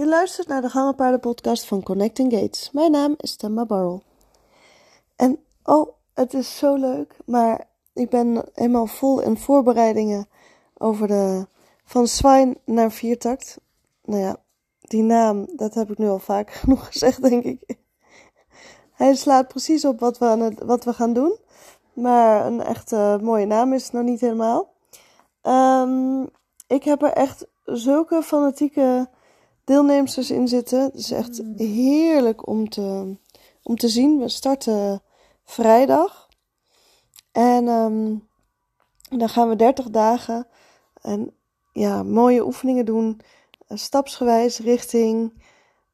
Je luistert naar de Gangenpaarden podcast van Connecting Gates. Mijn naam is Temma Barrel. En oh, het is zo leuk, maar ik ben helemaal vol in voorbereidingen over de van Swine naar viertakt. Nou ja, die naam, dat heb ik nu al vaak genoeg gezegd, denk ik. Hij slaat precies op wat we, aan het, wat we gaan doen. Maar een echt mooie naam is het nog niet helemaal. Um, ik heb er echt zulke fanatieke deelnemers in zitten. Het is echt heerlijk om te, om te zien. We starten vrijdag. En um, dan gaan we 30 dagen en ja, mooie oefeningen doen. Stapsgewijs richting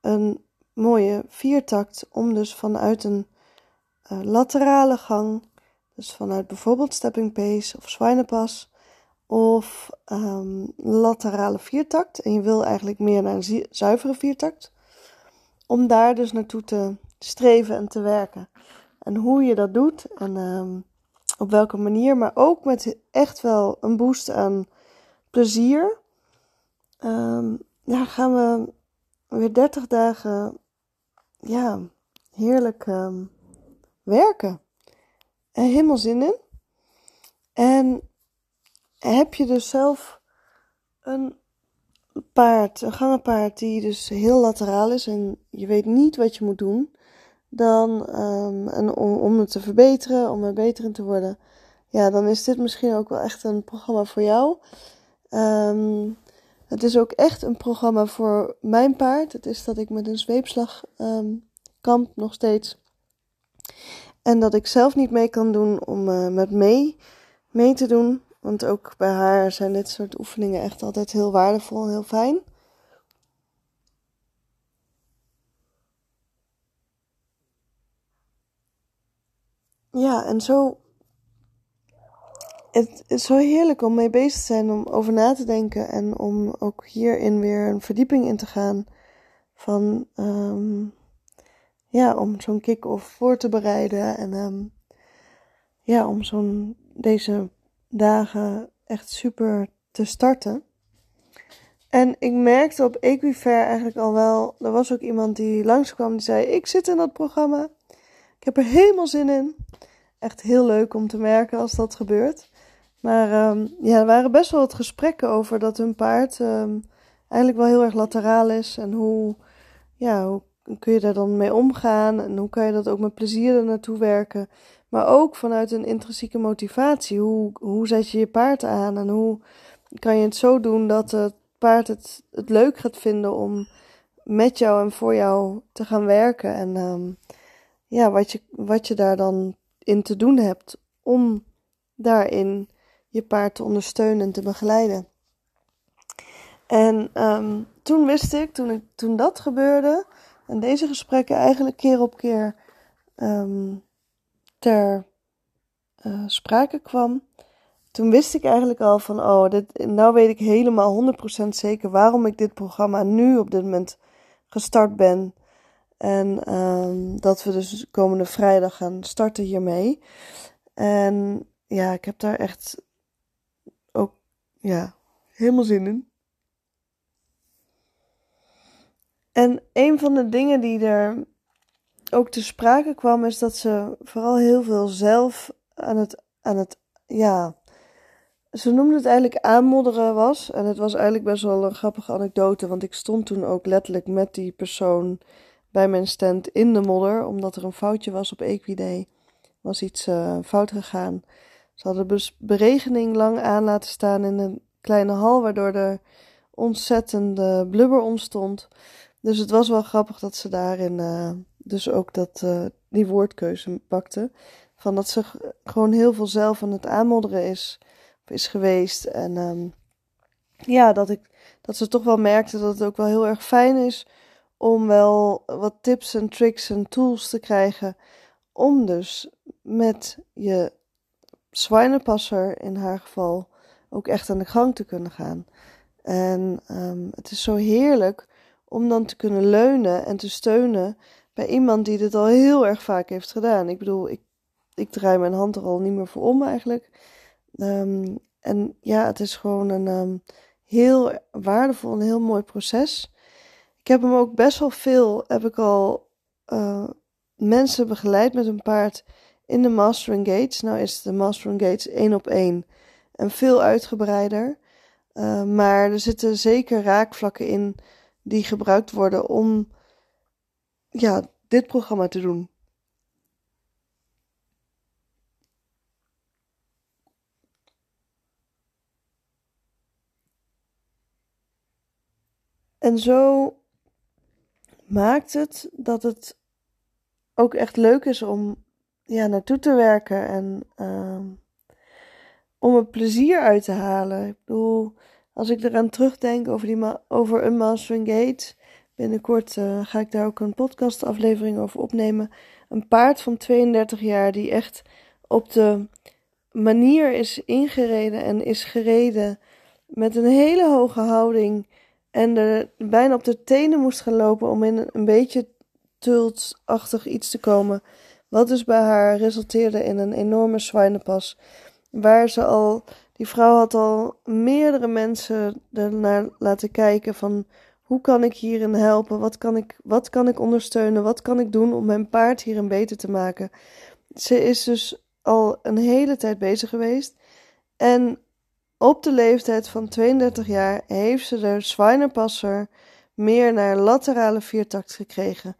een mooie viertakt. Om dus vanuit een uh, laterale gang, dus vanuit bijvoorbeeld stepping pace of zwijnenpas of um, laterale viertakt. En je wil eigenlijk meer naar een zuivere viertakt. Om daar dus naartoe te streven en te werken. En hoe je dat doet en um, op welke manier, maar ook met echt wel een boost aan plezier. Um, ja, gaan we weer 30 dagen ja, heerlijk werken. En helemaal zin in. En heb je dus zelf een paard, een gangenpaard die dus heel lateraal is en je weet niet wat je moet doen, dan um, en om, om het te verbeteren, om er beter in te worden, ja, dan is dit misschien ook wel echt een programma voor jou. Um, het is ook echt een programma voor mijn paard. Het is dat ik met een zweepslag um, kamp nog steeds. En dat ik zelf niet mee kan doen om uh, met mee mee te doen. Want ook bij haar zijn dit soort oefeningen echt altijd heel waardevol en heel fijn. Ja, en zo. Het is zo heerlijk om mee bezig te zijn, om over na te denken en om ook hierin weer een verdieping in te gaan. Van, um, ja, om zo'n kick-off voor te bereiden en um, ja, om zo'n deze dagen echt super te starten. En ik merkte op Equifair eigenlijk al wel, er was ook iemand die langskwam die zei, ik zit in dat programma, ik heb er helemaal zin in. Echt heel leuk om te merken als dat gebeurt. Maar um, ja, er waren best wel wat gesprekken over dat hun paard um, eigenlijk wel heel erg lateraal is. En hoe, ja, hoe kun je daar dan mee omgaan? En hoe kan je dat ook met plezier er naartoe werken? Maar ook vanuit een intrinsieke motivatie. Hoe, hoe zet je je paard aan en hoe kan je het zo doen dat het paard het, het leuk gaat vinden om met jou en voor jou te gaan werken. En um, ja, wat je, wat je daar dan in te doen hebt om daarin je paard te ondersteunen en te begeleiden. En um, toen wist ik, toen, ik, toen dat gebeurde, en deze gesprekken eigenlijk keer op keer um, ter uh, sprake kwam, toen wist ik eigenlijk al van, oh, dit, nou weet ik helemaal 100% zeker waarom ik dit programma nu op dit moment gestart ben. En um, dat we dus komende vrijdag gaan starten hiermee. En ja, ik heb daar echt ook, ja, helemaal zin in. En een van de dingen die er ook te sprake kwam, is dat ze vooral heel veel zelf aan het, aan het ja, ze noemde het eigenlijk aanmodderen was. En het was eigenlijk best wel een grappige anekdote, want ik stond toen ook letterlijk met die persoon bij mijn stand in de modder, omdat er een foutje was op Equiday. Was iets uh, fout gegaan. Ze hadden dus beregening lang aan laten staan in een kleine hal, waardoor er ontzettende blubber ontstond. Dus het was wel grappig dat ze daarin uh, dus ook dat, uh, die woordkeuze pakte. Van dat ze gewoon heel veel zelf aan het aanmodderen is, is geweest. En um, ja, dat, ik, dat ze toch wel merkte dat het ook wel heel erg fijn is om wel wat tips en tricks en tools te krijgen. Om dus met je zwijnenpasser in haar geval ook echt aan de gang te kunnen gaan. En um, het is zo heerlijk om dan te kunnen leunen en te steunen bij iemand die dit al heel erg vaak heeft gedaan. Ik bedoel, ik, ik draai mijn hand er al niet meer voor om eigenlijk. Um, en ja, het is gewoon een um, heel waardevol en heel mooi proces. Ik heb hem ook best wel veel, heb ik al uh, mensen begeleid met een paard in de Master Gates. Nou is de Master Gates één op één en veel uitgebreider. Uh, maar er zitten zeker raakvlakken in die gebruikt worden om ja, dit programma te doen. En zo maakt het dat het ook echt leuk is om ja, naartoe te werken en uh, om er plezier uit te halen. Ik bedoel, als ik eraan terugdenk over, die over een Mastering Gate, binnenkort uh, ga ik daar ook een podcastaflevering over opnemen. Een paard van 32 jaar die echt op de manier is ingereden en is gereden met een hele hoge houding en er bijna op de tenen moest gaan lopen om in een beetje tultachtig iets te komen. Wat dus bij haar resulteerde in een enorme zwijnenpas. Waar ze al, die vrouw had al meerdere mensen ernaar laten kijken van hoe kan ik hierin helpen? Wat kan ik, wat kan ik ondersteunen? Wat kan ik doen om mijn paard hierin beter te maken? Ze is dus al een hele tijd bezig geweest. En op de leeftijd van 32 jaar heeft ze de Zwijnerpasser meer naar laterale viertakt gekregen.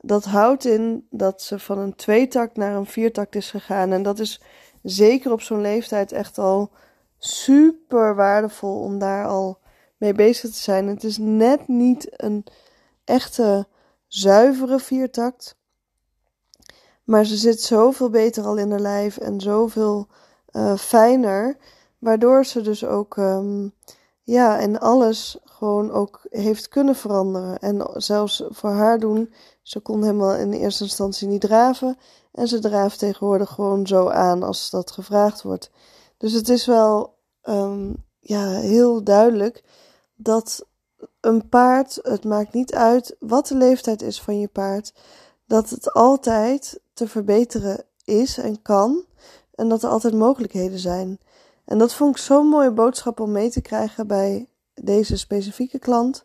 Dat houdt in dat ze van een tweetakt naar een viertakt is gegaan. En dat is zeker op zo'n leeftijd echt al super waardevol om daar al mee bezig te zijn. Het is net niet een echte zuivere viertakt. Maar ze zit zoveel beter al in haar lijf en zoveel uh, fijner Waardoor ze dus ook um, ja, en alles gewoon ook heeft kunnen veranderen. En zelfs voor haar doen, ze kon helemaal in eerste instantie niet draven. En ze draaft tegenwoordig gewoon zo aan als dat gevraagd wordt. Dus het is wel um, ja, heel duidelijk dat een paard, het maakt niet uit wat de leeftijd is van je paard, dat het altijd te verbeteren is en kan. En dat er altijd mogelijkheden zijn. En dat vond ik zo'n mooie boodschap om mee te krijgen bij deze specifieke klant.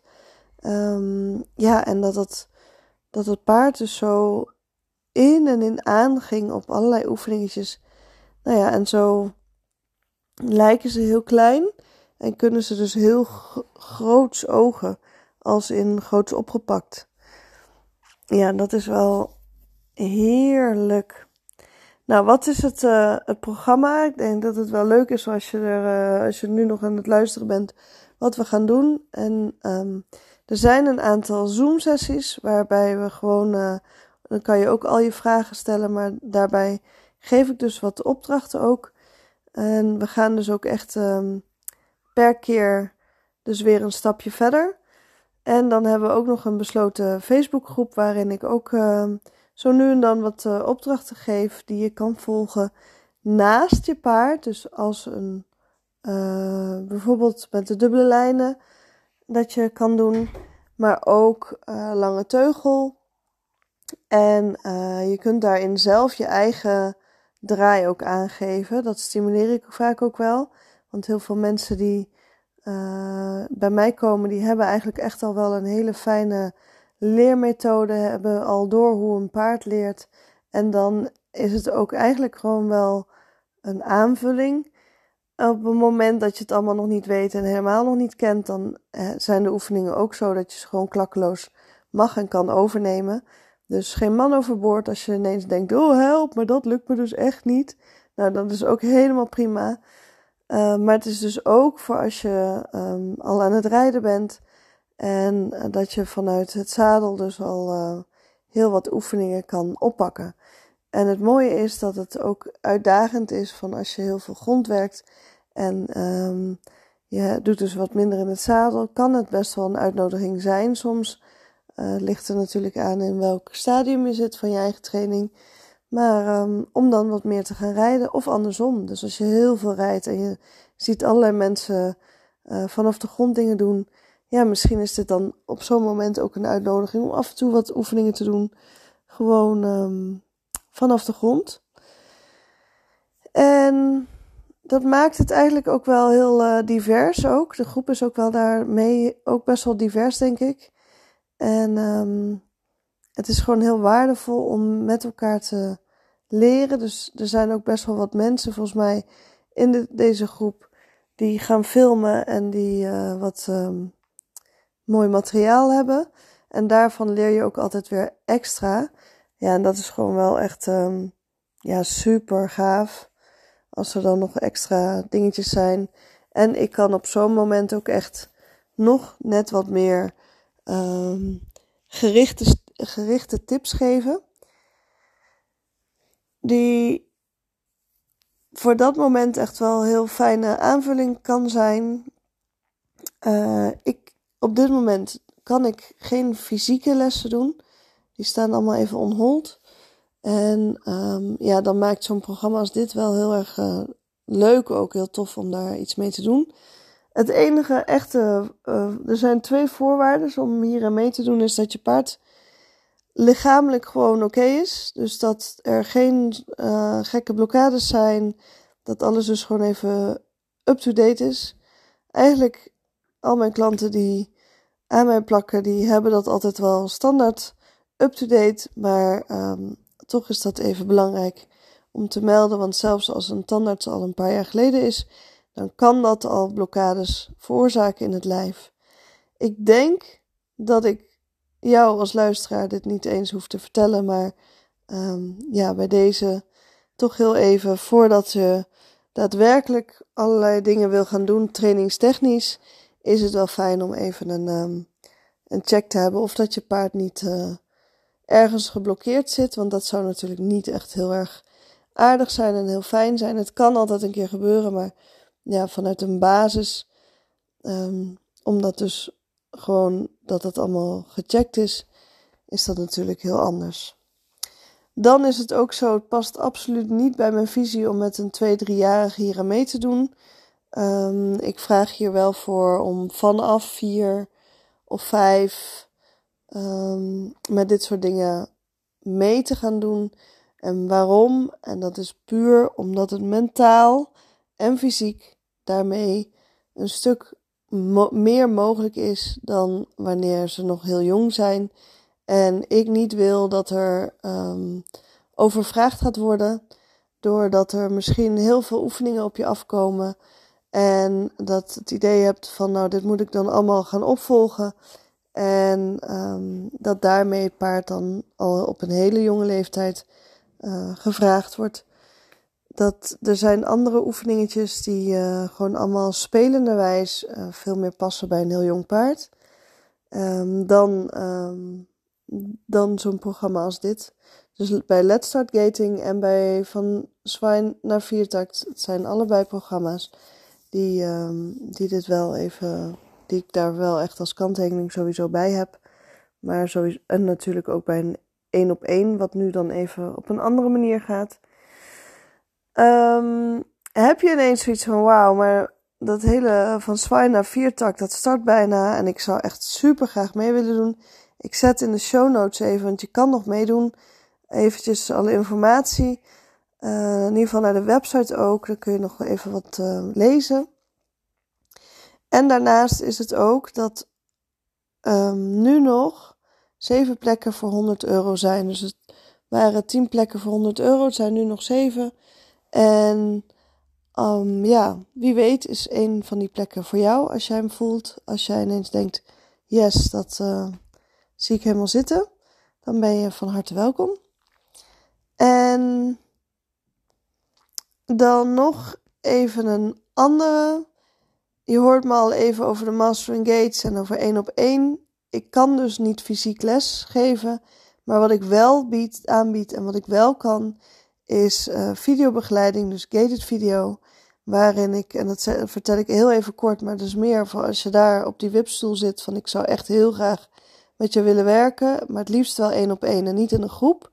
Um, ja, en dat het, dat het paard dus zo in en in aanging op allerlei oefeningetjes. Nou ja, en zo lijken ze heel klein en kunnen ze dus heel groots ogen, als in groots opgepakt. Ja, dat is wel heerlijk. Nou, wat is het, uh, het programma? Ik denk dat het wel leuk is als je, er, uh, als je nu nog aan het luisteren bent wat we gaan doen. En um, er zijn een aantal Zoom-sessies waarbij we gewoon, uh, dan kan je ook al je vragen stellen, maar daarbij geef ik dus wat opdrachten ook. En we gaan dus ook echt um, per keer dus weer een stapje verder. En dan hebben we ook nog een besloten Facebookgroep waarin ik ook zo nu en dan wat uh, opdrachten geef die je kan volgen naast je paard. Dus als een, uh, bijvoorbeeld met de dubbele lijnen dat je kan doen, maar ook uh, lange teugel. En je kunt daarin zelf je eigen draai ook aangeven. Dat stimuleer ik vaak ook wel. Want heel veel mensen die bij mij komen, die hebben eigenlijk echt al wel een hele fijne leermethode hebben al door hoe een paard leert. En dan is het ook eigenlijk gewoon wel een aanvulling. Op het moment dat je het allemaal nog niet weet en helemaal nog niet kent, dan eh, zijn de oefeningen ook zo dat je ze gewoon klakkeloos mag en kan overnemen. Dus geen man overboord als je ineens denkt: oh help, maar dat lukt me dus echt niet. Nou, dat is ook helemaal prima. Uh, maar het is dus ook voor als je um, al aan het rijden bent en eh, dat je vanuit het zadel dus al uh, heel wat oefeningen kan oppakken. En het mooie is dat het ook uitdagend is van als je heel veel grond werkt en um, je doet dus wat minder in het zadel, kan het best wel een uitnodiging zijn. Soms ligt er natuurlijk aan in welk stadium je zit van je eigen training. Maar um, om dan wat meer te gaan rijden of andersom. Dus als je heel veel rijdt en je ziet allerlei mensen uh, vanaf de grond dingen doen ja, misschien is dit dan op zo'n moment ook een uitnodiging om af en toe wat oefeningen te doen. Gewoon um, vanaf de grond. En dat maakt het eigenlijk ook wel heel uh, divers ook. De groep is ook wel daarmee ook best wel divers, denk ik. En ehm, het is gewoon heel waardevol om met elkaar te leren. Dus er zijn ook best wel wat mensen volgens mij in de, deze groep die gaan filmen en die uh, wat um, mooi materiaal hebben. En daarvan leer je ook altijd weer extra. Ja, en dat is gewoon wel echt um, ja, super gaaf. Als er dan nog extra dingetjes zijn. En ik kan op zo'n moment ook echt nog net wat meer um, gerichte, gerichte tips geven. Die voor dat moment echt wel heel fijne aanvulling kan zijn. Uh, ik, op dit moment kan ik geen fysieke lessen doen. Die staan allemaal even on hold. En um, ja, dan maakt zo'n programma als dit wel heel erg uh, leuk, ook heel tof om daar iets mee te doen. Het enige echte, uh, er zijn twee voorwaarden om hier aan mee te doen, is dat je paard lichamelijk gewoon oké is. Dus dat er geen uh, gekke blokkades zijn, dat alles dus gewoon even up-to-date is. Eigenlijk al mijn klanten die aan mij plakken, die hebben dat altijd wel standaard up-to-date, maar um, toch is dat even belangrijk om te melden, want zelfs als een tandarts al een paar jaar geleden is, dan kan dat al blokkades veroorzaken in het lijf. Ik denk dat ik jou als luisteraar dit niet eens hoef te vertellen, maar um, ja, bij deze toch heel even voordat je daadwerkelijk allerlei dingen wil gaan doen, trainingstechnisch, is het wel fijn om even een, um, een check te hebben of dat je paard niet uh, ergens geblokkeerd zit, want dat zou natuurlijk niet echt heel erg aardig zijn en heel fijn zijn. Het kan altijd een keer gebeuren, maar ja, vanuit een basis, um, omdat dus gewoon dat het allemaal gecheckt is, is dat natuurlijk heel anders. Dan is het ook zo, het past absoluut niet bij mijn visie om met een 2-3-jarige hier aan mee te doen. Um, ik vraag hier wel voor om vanaf 4 of 5 um, met dit soort dingen mee te gaan doen. En waarom? En dat is puur omdat het mentaal en fysiek daarmee een stuk meer mogelijk is dan wanneer ze nog heel jong zijn. En ik niet wil dat er um, overvraagd gaat worden, doordat er misschien heel veel oefeningen op je afkomen. En dat het idee hebt van, nou, dit moet ik dan allemaal gaan opvolgen. En um, dat daarmee het paard dan al op een hele jonge leeftijd uh, gevraagd wordt. Dat er zijn andere oefeningetjes die uh, gewoon allemaal spelenderwijs uh, veel meer passen bij een heel jong paard. Um, dan, um, dan zo'n programma als dit. Dus bij Let's Start Gating en bij Van Zwijn naar Viertakt. Het zijn allebei programma's die, um, die dit wel even die ik daar wel echt als kanttekening sowieso bij heb. Maar sowieso, en natuurlijk ook bij een één op één, wat nu dan even op een andere manier gaat. Um, heb je ineens zoiets van wauw, maar dat hele van zwaai naar viertak, dat start bijna. En ik zou echt super graag mee willen doen. Ik zet in de show notes even, want je kan nog meedoen. Eventjes alle informatie. Uh, in ieder geval naar de website ook. Dan kun je nog even wat uh, lezen. En daarnaast is het ook dat um, nu nog zeven plekken voor 100 euro zijn. Dus het waren 10 plekken voor 100 euro, het zijn nu nog zeven. En um, ja, wie weet is een van die plekken voor jou als jij hem voelt. Als jij ineens denkt, yes, dat uh, zie ik helemaal zitten. Dan ben je van harte welkom. En dan nog even een andere je hoort me al even over de Mastering Gates en over één op één. Ik kan dus niet fysiek les geven, maar wat ik wel bied, aanbied en wat ik wel kan, is uh, videobegeleiding, dus gated video, waarin ik, en dat vertel ik heel even kort, maar dus meer voor als je daar op die wipstoel zit, van ik zou echt heel graag met je willen werken, maar het liefst wel één op één en niet in een groep.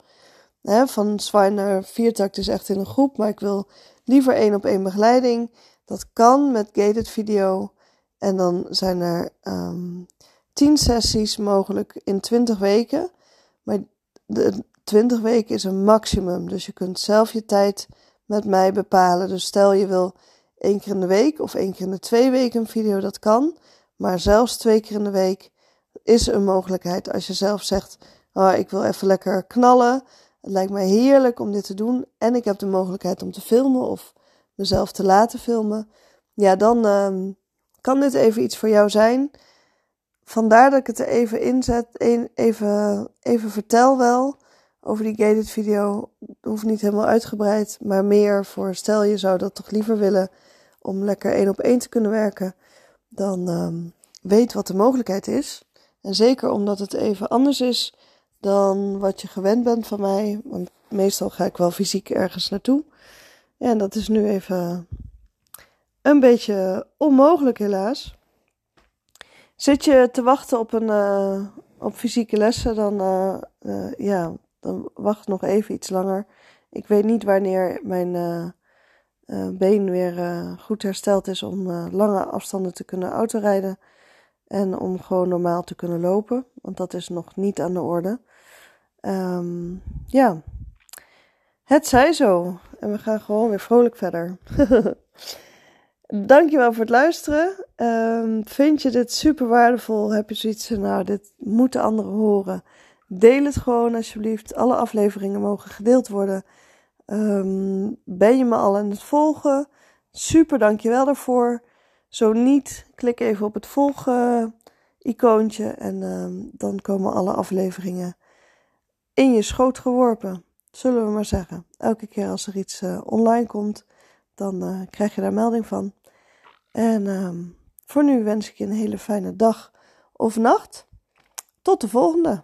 Van zwaar naar viertakt is echt in een groep, maar ik wil liever één op één begeleiding. Dat kan met gated video. En dan zijn er um, 10 sessies mogelijk in 20 weken. Maar de 20 weken is een maximum. Dus je kunt zelf je tijd met mij bepalen. Dus stel je wil één keer in de week of één keer in de twee weken een video, dat kan. Maar zelfs twee keer in de week is een mogelijkheid. Als je zelf zegt, oh, ik wil even lekker knallen. Het lijkt mij heerlijk om dit te doen. En ik heb de mogelijkheid om te filmen of mezelf te laten filmen. Ja, dan uh, kan dit even iets voor jou zijn. Vandaar dat ik het er even inzet, even, even vertel wel over die gated video. Hoeft niet helemaal uitgebreid, maar meer voor stel je zou dat toch liever willen om lekker één op één te kunnen werken. Dan um, weet wat de mogelijkheid is. En zeker omdat het even anders is dan wat je gewend bent van mij. Want meestal ga ik wel fysiek ergens naartoe. En dat is nu even een beetje onmogelijk helaas. Zit je te wachten op, een, uh, op fysieke lessen, dan, uh, uh, ja, dan wacht nog even iets langer. Ik weet niet wanneer mijn been weer goed hersteld is om lange afstanden te kunnen autorijden. En om gewoon normaal te kunnen lopen, want dat is nog niet aan de orde. Um, ja, het zij zo. En we gaan gewoon weer vrolijk verder. Dankjewel voor het luisteren. Um, vind je dit super waardevol? Heb je zoiets van, nou, dit moeten anderen horen? Deel het gewoon alsjeblieft. Alle afleveringen mogen gedeeld worden. Um, ben je me al aan het volgen? Super, dankjewel daarvoor. Zo niet, klik even op het volgen icoontje en um, dan komen alle afleveringen in je schoot geworpen. Zullen we maar zeggen. Elke keer als er iets uh, online komt, dan uh, krijg je daar melding van. En uh, voor nu wens ik je een hele fijne dag of nacht. Tot de volgende.